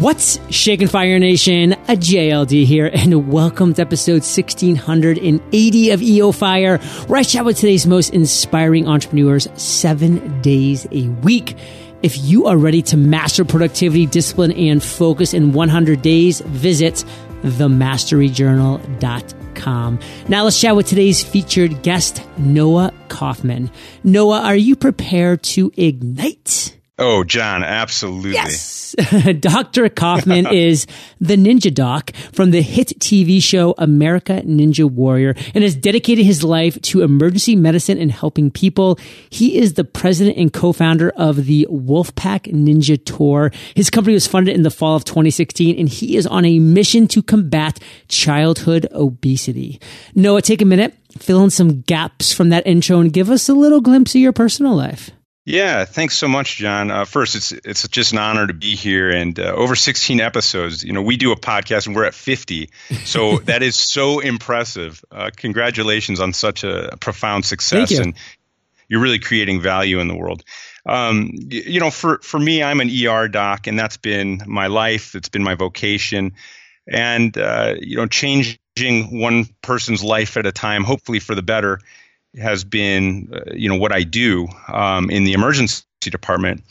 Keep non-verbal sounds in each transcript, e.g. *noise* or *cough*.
What's shaking Fire Nation? A JLD here, and welcome to episode 1680 of EO Fire, where I chat with today's most inspiring entrepreneurs seven days a week. If you are ready to master productivity, discipline, and focus in 100 days, visit themasteryjournal.com. Now let's chat with today's featured guest, Noah Kaufman. Noah, are you prepared to ignite? Oh, John, absolutely. Yes. *laughs* Dr. Kaufman *laughs* is the ninja doc from the hit TV show America Ninja Warrior and has dedicated his life to emergency medicine and helping people. He is the president and co-founder of the Wolfpack Ninja Tour. His company was funded in the fall of 2016 and he is on a mission to combat childhood obesity. Noah, take a minute, fill in some gaps from that intro and give us a little glimpse of your personal life. Yeah, thanks so much, John. Uh, first, it's it's just an honor to be here, and uh, over 16 episodes. You know, we do a podcast, and we're at 50, so *laughs* that is so impressive. Uh, congratulations on such a profound success, you. and you're really creating value in the world. Um, you, you know, for for me, I'm an ER doc, and that's been my life. It's been my vocation, and uh, you know, changing one person's life at a time, hopefully for the better has been, uh, you know, what I do um, in the emergency department.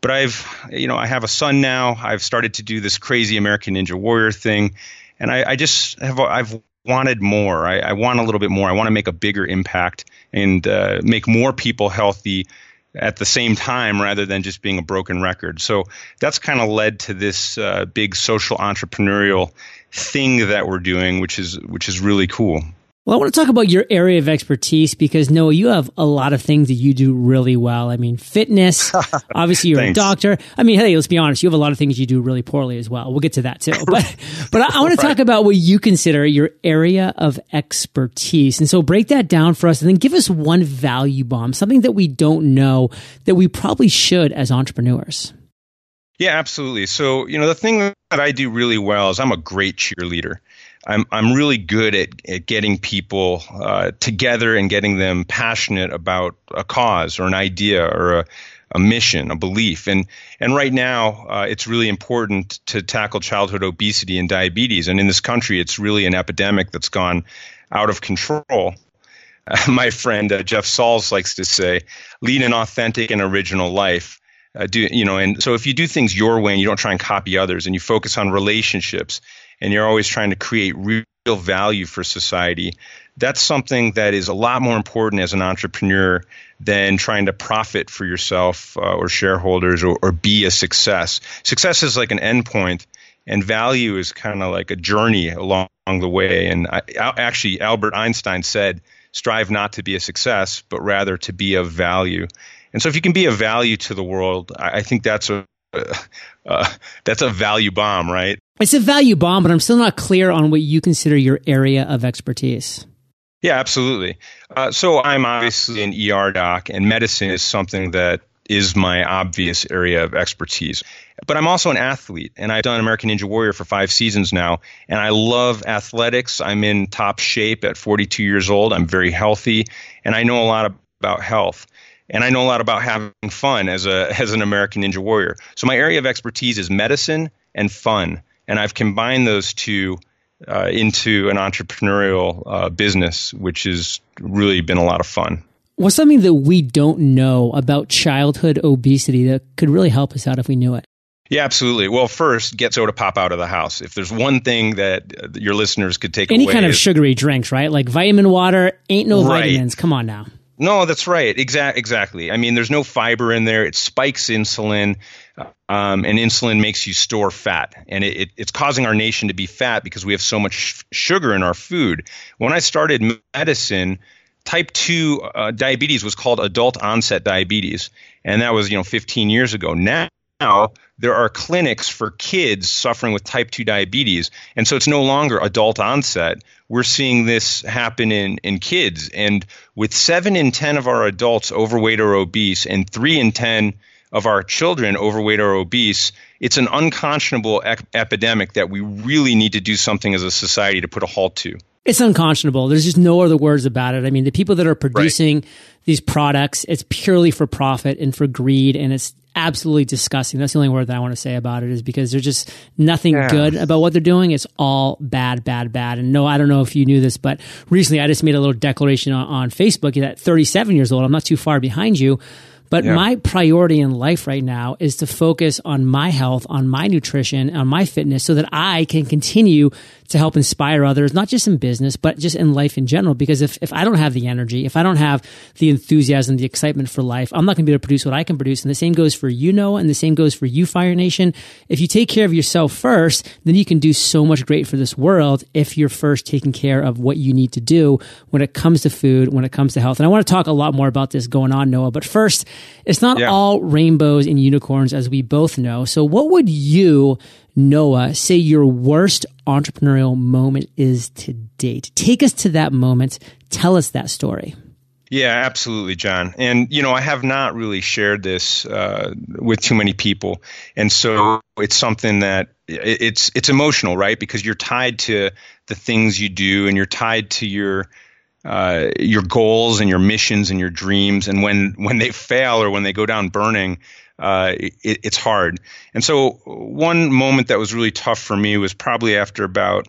But I've, you know, I have a son now. I've started to do this crazy American Ninja Warrior thing, and I, I just have, I've wanted more. I, I, want a little bit more. I want to make a bigger impact and uh, make more people healthy at the same time rather than just being a broken record. So that's kind of led to this uh, big social entrepreneurial thing that we're doing, which is which is really cool. Well, I want to talk about your area of expertise because Noah, you have a lot of things that you do really well. I mean, fitness. *laughs* obviously, you're a doctor. I mean, hey, let's be honest. You have a lot of things you do really poorly as well. We'll get to that too. *laughs* But but I, I want to right. talk about what you consider your area of expertise, and so break that down for us, and then give us one value bomb, something that we don't know that we probably should as entrepreneurs. Yeah, absolutely. So you know, the thing that I do really well is I'm a great cheerleader. I'm I'm really good at, at getting people uh, together and getting them passionate about a cause or an idea or a, a mission, a belief, and and right now uh, it's really important to tackle childhood obesity and diabetes, and in this country it's really an epidemic that's gone out of control. Uh, *laughs* my friend uh, Jeff Sauls likes to say, "Lead an authentic and original life." Uh, do you know? And so if you do things your way and you don't try and copy others, and you focus on relationships and you're always trying to create real value for society, that's something that is a lot more important as an entrepreneur than trying to profit for yourself uh, or shareholders or, or, be a success. Success is like an endpoint, and value is kind of like a journey along the way. And I, actually, Albert Einstein said, strive not to be a success, but rather to be of value. And so, if you can be of value to the world, I, I think that's a uh, that's a value bomb, right? It's a value bomb, but I'm still not clear on what you consider your area of expertise. Yeah, absolutely. Uh, so I'm obviously an ER doc, and medicine is something that is my obvious area of expertise. But I'm also an athlete, and I've done American Ninja Warrior for five seasons now, and I love athletics. I'm in top shape at 42 years old. I'm very healthy, and I know a lot about health and I know a lot about having fun as a *laughs* as an American Ninja Warrior. So my area of expertise is medicine and fun, and I've combined those two uh, into an entrepreneurial uh, business, which has really been a lot of fun. What's something that we don't know about childhood obesity that could really help us out if we knew it? Yeah, absolutely. Well, first, get soda pop out of the house. If there's one thing that uh, your listeners could take any away, kind of sugary drinks, right? Like vitamin water, ain't no right. vitamins. Come on now. No, that's right. Exact, exactly. I mean, there's no fiber in there. It spikes insulin, um, and insulin makes you store fat, and it, it, it's causing our nation to be fat because we have so much sugar in our food. When I started medicine, type 2 uh, diabetes was called adult onset diabetes, and that was you know 15 years ago. Now now there are clinics for kids suffering with type 2 diabetes. And so it's no longer adult onset. We're seeing this happen in, in kids. And with seven in 10 of our adults overweight or obese, and three in 10 of our children overweight or obese, it's an unconscionable ec- epidemic that we really need to do something as a society to put a halt to. It's unconscionable. There's just no other words about it. I mean, the people that are producing right. these products, it's purely for profit and for greed, and it's absolutely disgusting. That's the only word that I want to say about it is because there's just nothing Yeah. good about what they're doing. It's all bad, bad, bad. And no, I don't know if you knew this, but recently I just made a little declaration on, on Facebook that 37 years old, I'm not too far behind you. But Yeah. my priority in life right now is to focus on my health, on my nutrition, on my fitness so that I can continue to help inspire others, not just in business, but just in life in general. Because if, if I don't have the energy, if I don't have the enthusiasm, the excitement for life, I'm not going to be able to produce what I can produce. And the same goes for you, Noah, and the same goes for you, Fire Nation. If you take care of yourself first, then you can do so much great for this world if you're first taking care of what you need to do when it comes to food, when it comes to health. And I want to talk a lot more about this going on, Noah. But first, it's not Yeah. all rainbows and unicorns, as we both know. So, what would you, Noah, say your worst entrepreneurial moment is to date? Take us to that moment. Tell us that story. Yeah, absolutely, John. And you know, I have not really shared this uh, with too many people, and so it's something that it's it's emotional, right? Because you're tied to the things you do, and you're tied to your uh, your goals and your missions and your dreams. And when when they fail or when they go down burning, uh, it, it's hard. And so, one moment that was really tough for me was probably after about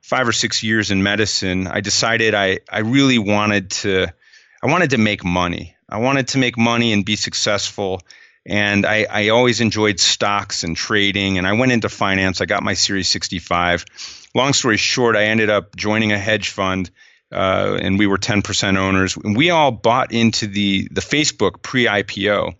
five or six years in medicine. I decided I I really wanted to I wanted to make money. I wanted to make money and be successful. And I, I always enjoyed stocks and trading. And I went into finance. I got my Series 65. Long story short, I ended up joining a hedge fund, uh, and we were 10% owners. We all bought into the the Facebook pre-IPO.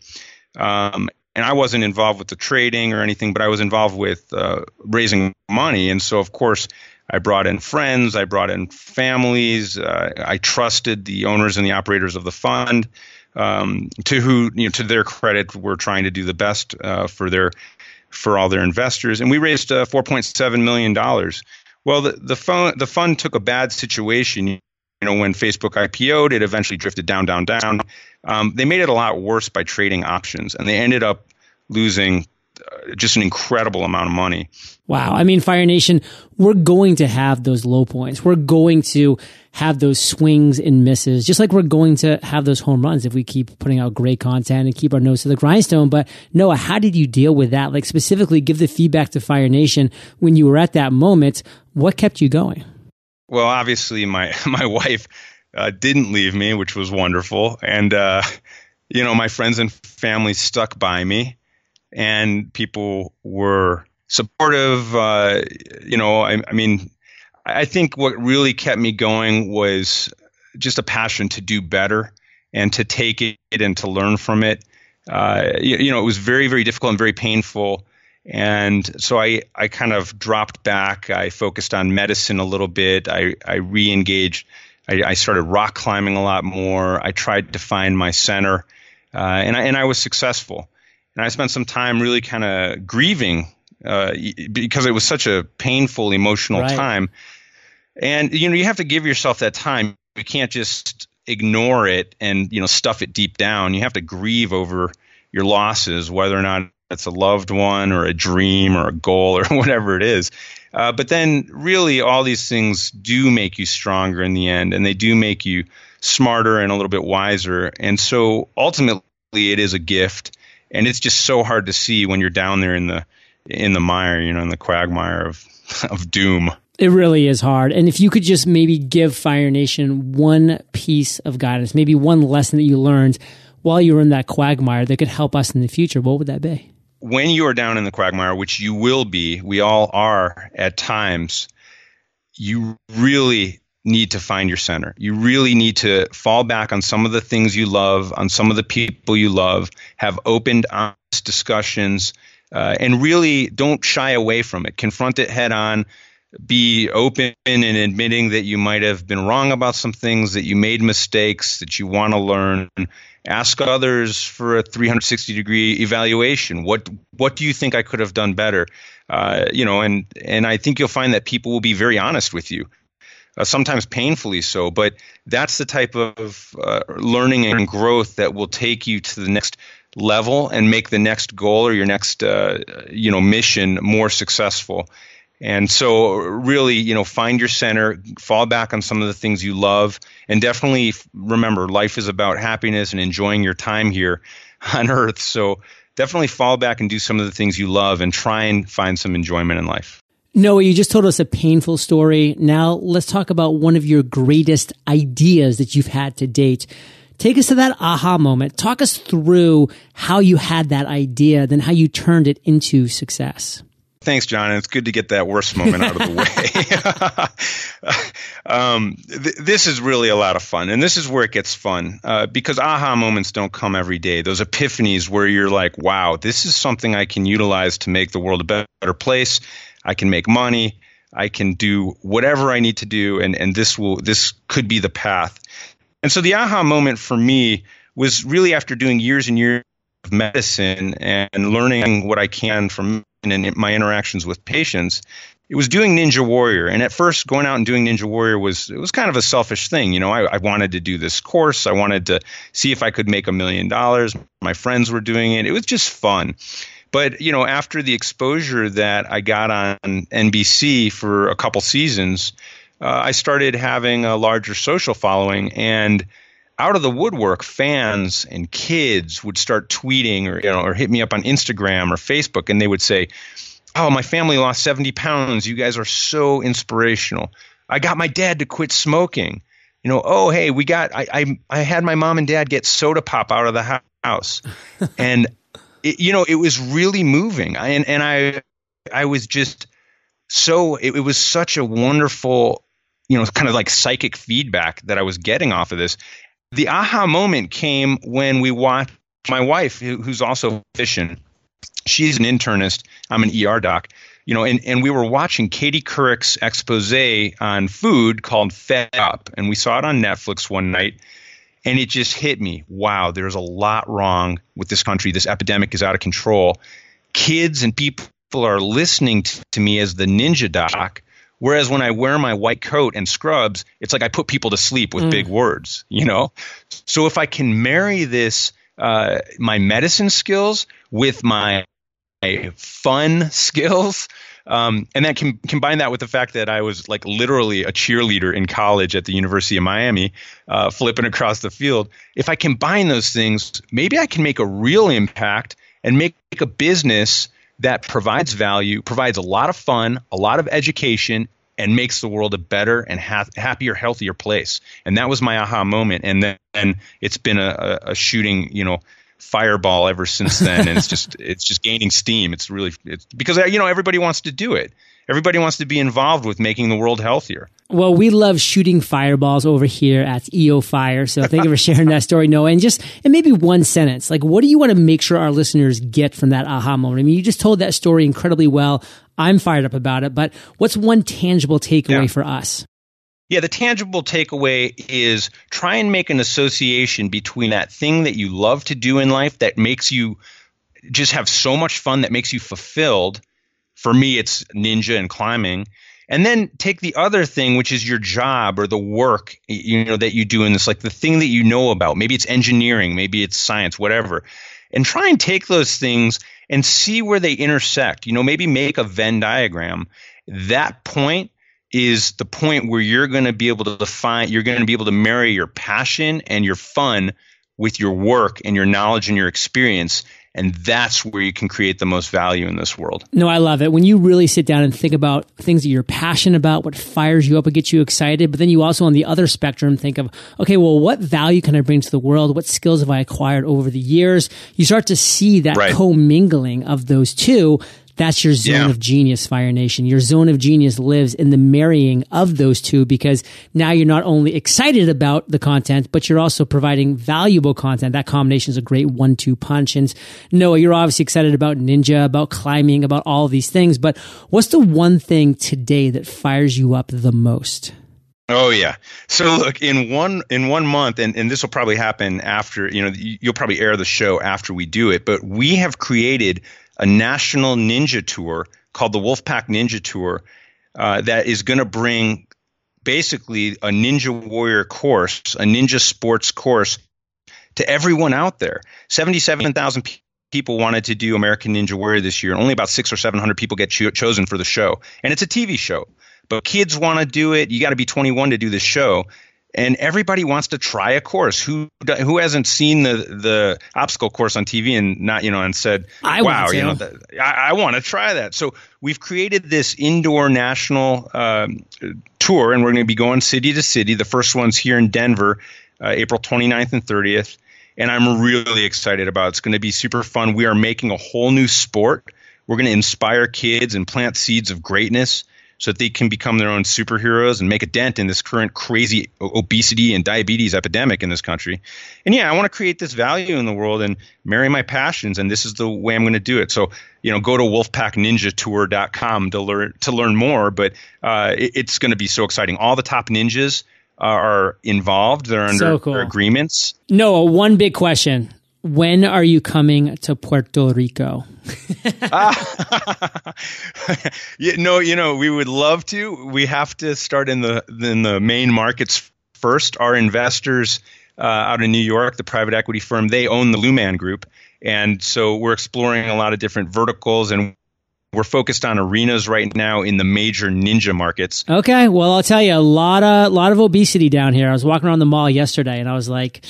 Um, and I wasn't involved with the trading or anything, but I was involved with uh, raising money. And so, of course, I brought in friends, I brought in families, uh, I trusted the owners and the operators of the fund, um, to who, you know, to their credit, were trying to do the best uh, for their for all their investors, and we raised uh, 4.7 million dollars. Well, the the fund the fund took a bad situation. You know, when Facebook IPO'd, it eventually drifted down, down, down. Um, they made it a lot worse by trading options, and they ended up losing uh, just an incredible amount of money. Wow. I mean, Fire Nation, we're going to have those low points. We're going to have those swings and misses, just like we're going to have those home runs if we keep putting out great content and keep our nose to the grindstone. But Noah, how did you deal with that? Like specifically give the feedback to Fire Nation when you were at that moment. What kept you going? Well, obviously, my *laughs* my wife uh, didn't leave me, which was wonderful, and uh, you know, my friends and family stuck by me, and people were supportive. Uh, you know, I, I mean, I think what really kept me going was just a passion to do better and to take it and to learn from it. Uh, you, you know, it was very, very difficult and very painful. And so I, I kind of dropped back. I focused on medicine a little bit. I, I re-engaged. I, I started rock climbing a lot more. I tried to find my center, uh, and I, and I was successful. And I spent some time really kind of grieving uh, because it was such a painful, emotional Right. time. And you know, you have to give yourself that time. You can't just ignore it and you know stuff it deep down. You have to grieve over your losses, whether or not it's a loved one or a dream or a goal or *laughs* whatever it is. Uh, but then, really, all these things do make you stronger in the end, and they do make you smarter and a little bit wiser. And so, ultimately, it is a gift, and it's just so hard to see when you're down there in the in the mire, you know, in the quagmire of *laughs* of doom. It really is hard. And if you could just maybe give Fire Nation one piece of guidance, maybe one lesson that you learned while you were in that quagmire that could help us in the future, what would that be? When you are down in the quagmire, which you will be, we all are at times, you really need to find your center. You really need to fall back on some of the things you love, on some of the people you love, have open, honest discussions, uh, and really don't shy away from it. Confront it head on. Be open in admitting that you might have been wrong about some things, that you made mistakes, that you want to learn. Ask others for a 360 degree evaluation. What what do you think I could have done better? Uh, you know, and and I think you'll find that people will be very honest with you uh, sometimes painfully so. But that's the type of uh, learning and growth that will take you to the next level and make the next goal or your next uh, you know mission more successful. And so, really, you know, find your center, fall back on some of the things you love, and definitely remember life is about happiness and enjoying your time here *laughs* on Earth. So, definitely fall back and do some of the things you love and try and find some enjoyment in life. Noah, you just told us a painful story. Now let's talk about one of your greatest ideas that you've had to date. Take us to that aha moment. Talk us through how you had that idea, then how you turned it into success. Thanks, John. And it's good to get that worst moment out of the way. *laughs* um, th- this is really a lot of fun. And this is where it gets fun uh, because aha moments don't come every day. Those epiphanies where you're like, wow, this is something I can utilize to make the world a better place. I can make money. I can do whatever I need to do. And, and this will, this could be the path. And so the aha moment for me was really after doing years and years of medicine and learning what I can from in my interactions with patients. It was doing Ninja Warrior, and at first, going out and doing Ninja Warrior was it was kind of a selfish thing. You know, I, I wanted to do this course. I wanted to see if I could make a million dollars. My friends were doing it. It was just fun. But you know, after the exposure that I got on NBC for a couple seasons, uh, I started having a larger social following and out of the woodwork, fans and kids would start tweeting or you know or hit me up on Instagram or Facebook, and they would say, "Oh, my family lost 70 pounds. You guys are so inspirational. I got my dad to quit smoking. You know, oh hey, we got I I, I had my mom and dad get soda pop out of the house, *laughs* and it, you know it was really moving. I, and and I I was just so it, it was such a wonderful you know, kind of like psychic feedback that I was getting off of this. The aha moment came when we watched my wife, who's also physician. She's an internist. I'm an ER doc. You know, and, and we were watching Katie Couric's expose on food called Fed Up, and we saw it on Netflix one night, and it just hit me. Wow, there's a lot wrong with this country. This epidemic is out of control. Kids and people are listening to me as the ninja doc Whereas when I wear my white coat and scrubs, it's like I put people to sleep with mm. big words, you know? So if I can marry this, uh, my medicine skills with my, my fun skills, um, and then can combine that with the fact that I was like literally a cheerleader in college at the University of Miami, uh, flipping across the field. If I combine those things, maybe I can make a real impact and make a business that provides value, provides a lot of fun, a lot of education, and makes the world a better and ha- happier, healthier place. And that was my aha moment. And then it's been a, a shooting, you know, fireball ever since then. and it's just *laughs* it's just gaining steam. It's really it's because you know everybody wants to do it. Everybody wants to be involved with making the world healthier. Well, we love shooting fireballs over here at EO Fire. So thank you for sharing that story, Noah. And just, and maybe one sentence, like what do you want to make sure our listeners get from that aha moment? I mean, you just told that story incredibly well. I'm fired up about it, but what's one tangible takeaway yeah. for us? Yeah, the tangible takeaway is try and make an association between that thing that you love to do in life that makes you just have so much fun, that makes you fulfilled, for me, it's ninja and climbing. And then take the other thing, which is your job or the work you know that you do in this, like the thing that you know about. Maybe it's engineering, maybe it's science, whatever. And try and take those things and see where they intersect. You know, maybe make a Venn diagram. That point is the point where you're going to be able to define, you're going to be able to marry your passion and your fun with your work and your knowledge and your experience and that's where you can create the most value in this world. No, I love it. When you really sit down and think about things that you're passionate about, what fires you up and gets you excited, but then you also on the other spectrum think of, okay, well, what value can I bring to the world? What skills have I acquired over the years? You start to see that right. commingling of those two that's your zone yeah. of genius, Fire Nation. Your zone of genius lives in the marrying of those two because now you're not only excited about the content, but you're also providing valuable content. That combination is a great one two punch. And Noah, you're obviously excited about ninja, about climbing, about all these things. But what's the one thing today that fires you up the most? Oh yeah. So look, in one in one month, and, and this will probably happen after, you know, you'll probably air the show after we do it, but we have created a national ninja tour called the Wolfpack Ninja Tour uh, that is going to bring basically a Ninja Warrior course, a ninja sports course to everyone out there. 77,000 p- people wanted to do American Ninja Warrior this year, and only about six or 700 people get cho- chosen for the show. And it's a TV show, but kids want to do it. You got to be 21 to do this show and everybody wants to try a course. Who who hasn't seen the the obstacle course on TV and not you know and said, I "Wow, you know, I, I want to try that." So we've created this indoor national um, tour, and we're going to be going city to city. The first one's here in Denver, uh, April 29th and 30th, and I'm really excited about. It. It's going to be super fun. We are making a whole new sport. We're going to inspire kids and plant seeds of greatness so that they can become their own superheroes and make a dent in this current crazy obesity and diabetes epidemic in this country. And yeah, I want to create this value in the world and marry my passions, and this is the way I'm going to do it. So, you know, go to wolfpackninjatour.com to learn to learn more. But uh, it, it's going to be so exciting. All the top ninjas are involved. They're under so cool. agreements. Noah, one big question when are you coming to Puerto Rico? uh, you know, you know, we would love to. We have to start in the in the main markets first. Our investors uh, out in New York, the private equity firm, they own the Luman Group, and so we're exploring a lot of different verticals and. We're focused on arenas right now in the major ninja markets. Okay, well, I'll tell you a lot of a lot of obesity down here. I was walking around the mall yesterday, and I was like,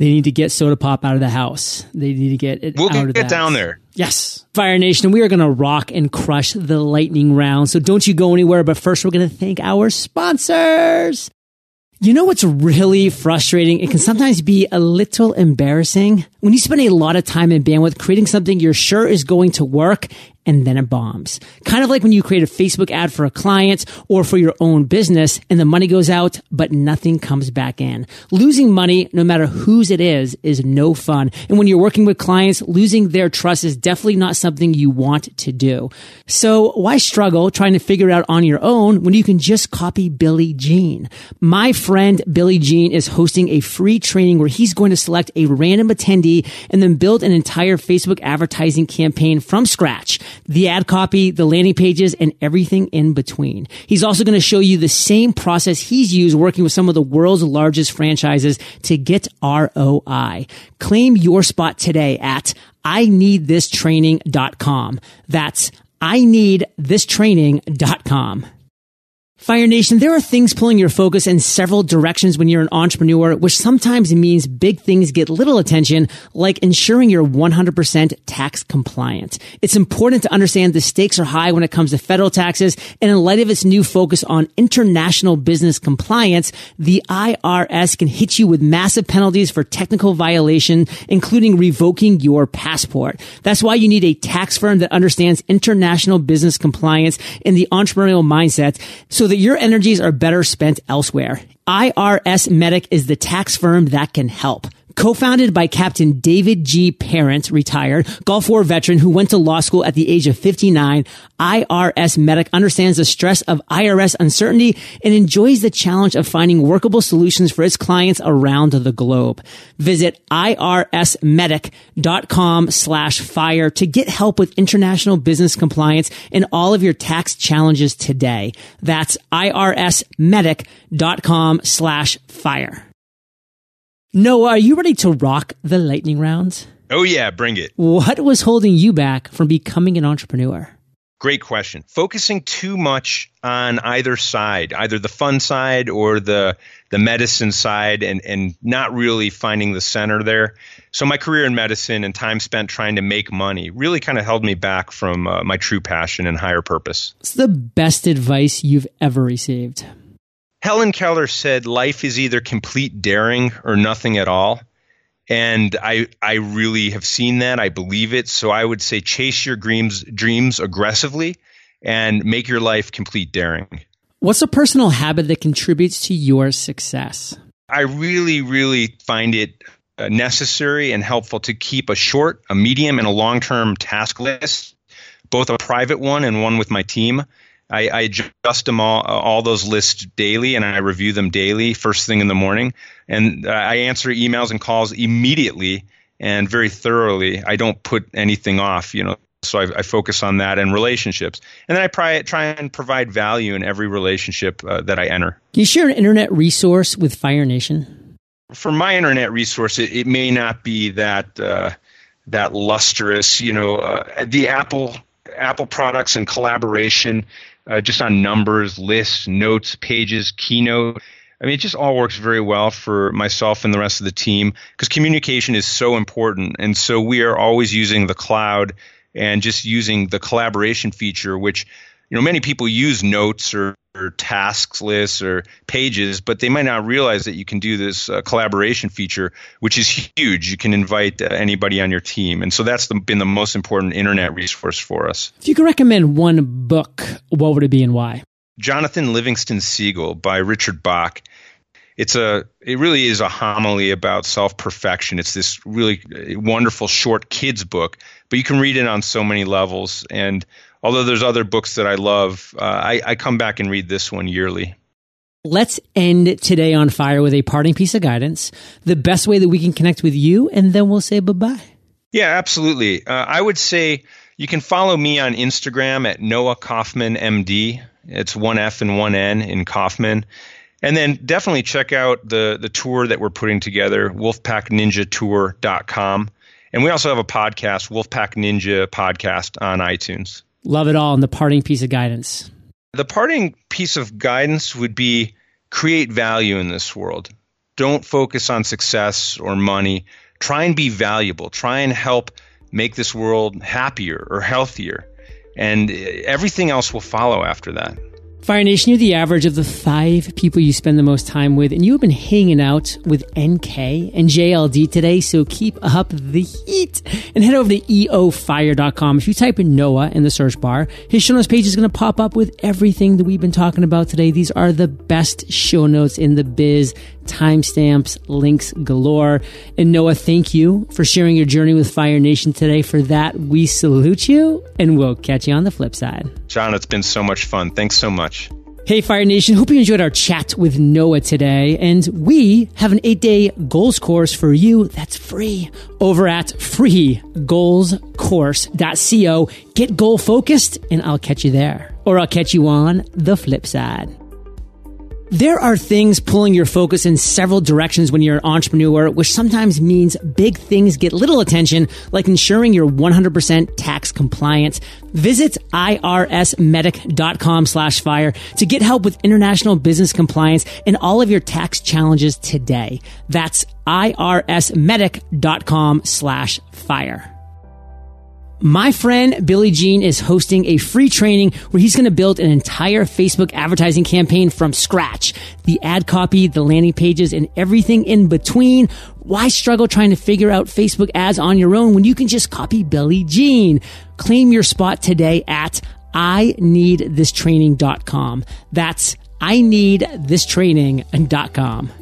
they need to get soda pop out of the house. They need to get it we'll out of get down there. Yes. Fire Nation, we are going to rock and crush the lightning round. So don't you go anywhere. But first, we're going to thank our sponsors. You know what's really frustrating? It can sometimes be a little embarrassing when you spend a lot of time and bandwidth creating something you're sure is going to work and then it bombs. Kind of like when you create a Facebook ad for a client or for your own business and the money goes out, but nothing comes back in. Losing money, no matter whose it is, is no fun. And when you're working with clients, losing their trust is definitely not something you want to do. So why struggle trying to figure it out on your own when you can just copy Billy Gene? My friend Billy Gene is hosting a free training where he's going to select a random attendee and then build an entire Facebook advertising campaign from scratch the ad copy, the landing pages, and everything in between. He's also going to show you the same process he's used working with some of the world's largest franchises to get ROI. Claim your spot today at I need this training.com. That's I need this training.com. Fire Nation, there are things pulling your focus in several directions when you're an entrepreneur, which sometimes means big things get little attention, like ensuring you're 100% tax compliant. It's important to understand the stakes are high when it comes to federal taxes, and in light of its new focus on international business compliance, the IRS can hit you with massive penalties for technical violation, including revoking your passport. That's why you need a tax firm that understands international business compliance and the entrepreneurial mindset. So that your energies are better spent elsewhere. IRS Medic is the tax firm that can help. Co-founded by Captain David G. Parent, retired Gulf War veteran who went to law school at the age of 59, IRS Medic understands the stress of IRS uncertainty and enjoys the challenge of finding workable solutions for its clients around the globe. Visit irsmedic.com slash fire to get help with international business compliance and all of your tax challenges today. That's irsmedic.com slash fire. Noah, are you ready to rock the lightning rounds? Oh, yeah, bring it. What was holding you back from becoming an entrepreneur? Great question. Focusing too much on either side, either the fun side or the the medicine side, and and not really finding the center there. So my career in medicine and time spent trying to make money really kind of held me back from uh, my true passion and higher purpose. What's the best advice you've ever received? Helen Keller said life is either complete daring or nothing at all. And I I really have seen that. I believe it. So I would say chase your dreams dreams aggressively and make your life complete daring. What's a personal habit that contributes to your success? I really, really find it uh, necessary and helpful to keep a short, a medium, and a long term task list, both a private one and one with my team. I, I adjust them all, all those lists daily and I review them daily, first thing in the morning. And I answer emails and calls immediately and very thoroughly. I don't put anything off, you know. So I, I focus on that and relationships, and then I try, try and provide value in every relationship uh, that I enter. Can you share an internet resource with Fire Nation? For my internet resource, it, it may not be that uh, that lustrous. You know, uh, the Apple Apple products and collaboration uh, just on numbers, lists, notes, pages, keynote. I mean, it just all works very well for myself and the rest of the team because communication is so important. And so we are always using the cloud and just using the collaboration feature, which, you know, many people use notes or, or tasks lists or pages, but they might not realize that you can do this uh, collaboration feature, which is huge. You can invite uh, anybody on your team. And so that's the, been the most important internet resource for us. If you could recommend one book, what would it be and why? Jonathan Livingston Seagull by Richard Bach. It's a it really is a homily about self perfection. It's this really wonderful short kids book, but you can read it on so many levels. And although there's other books that I love, uh, I, I come back and read this one yearly. Let's end today on fire with a parting piece of guidance, the best way that we can connect with you, and then we'll say bye bye. Yeah, absolutely. Uh, I would say you can follow me on Instagram at Noah Kaufman MD. It's one F and one N in Kaufman. And then definitely check out the the tour that we're putting together, wolfpackninjatour.com. And we also have a podcast, Wolfpack Ninja Podcast on iTunes. Love it all. And the parting piece of guidance. The parting piece of guidance would be create value in this world. Don't focus on success or money. Try and be valuable. Try and help make this world happier or healthier. And everything else will follow after that. Fire Nation, you're the average of the five people you spend the most time with, and you have been hanging out with NK and JLD today, so keep up the heat. And head over to eofire.com. If you type in Noah in the search bar, his show notes page is going to pop up with everything that we've been talking about today. These are the best show notes in the biz timestamps, links galore. And Noah, thank you for sharing your journey with Fire Nation today. For that, we salute you and we'll catch you on the flip side. John, it's been so much fun. Thanks so much. Hey, Fire Nation. Hope you enjoyed our chat with Noah today. And we have an eight day goals course for you that's free over at freegoalscourse.co. Get goal focused, and I'll catch you there. Or I'll catch you on the flip side. There are things pulling your focus in several directions when you're an entrepreneur, which sometimes means big things get little attention, like ensuring you're 100% tax compliant. Visit irsmedic.com slash fire to get help with international business compliance and all of your tax challenges today. That's irsmedic.com slash fire. My friend Billy Gene is hosting a free training where he's going to build an entire Facebook advertising campaign from scratch. The ad copy, the landing pages, and everything in between. Why struggle trying to figure out Facebook ads on your own when you can just copy Billy Gene? Claim your spot today at I need this training.com. That's I need this training.com.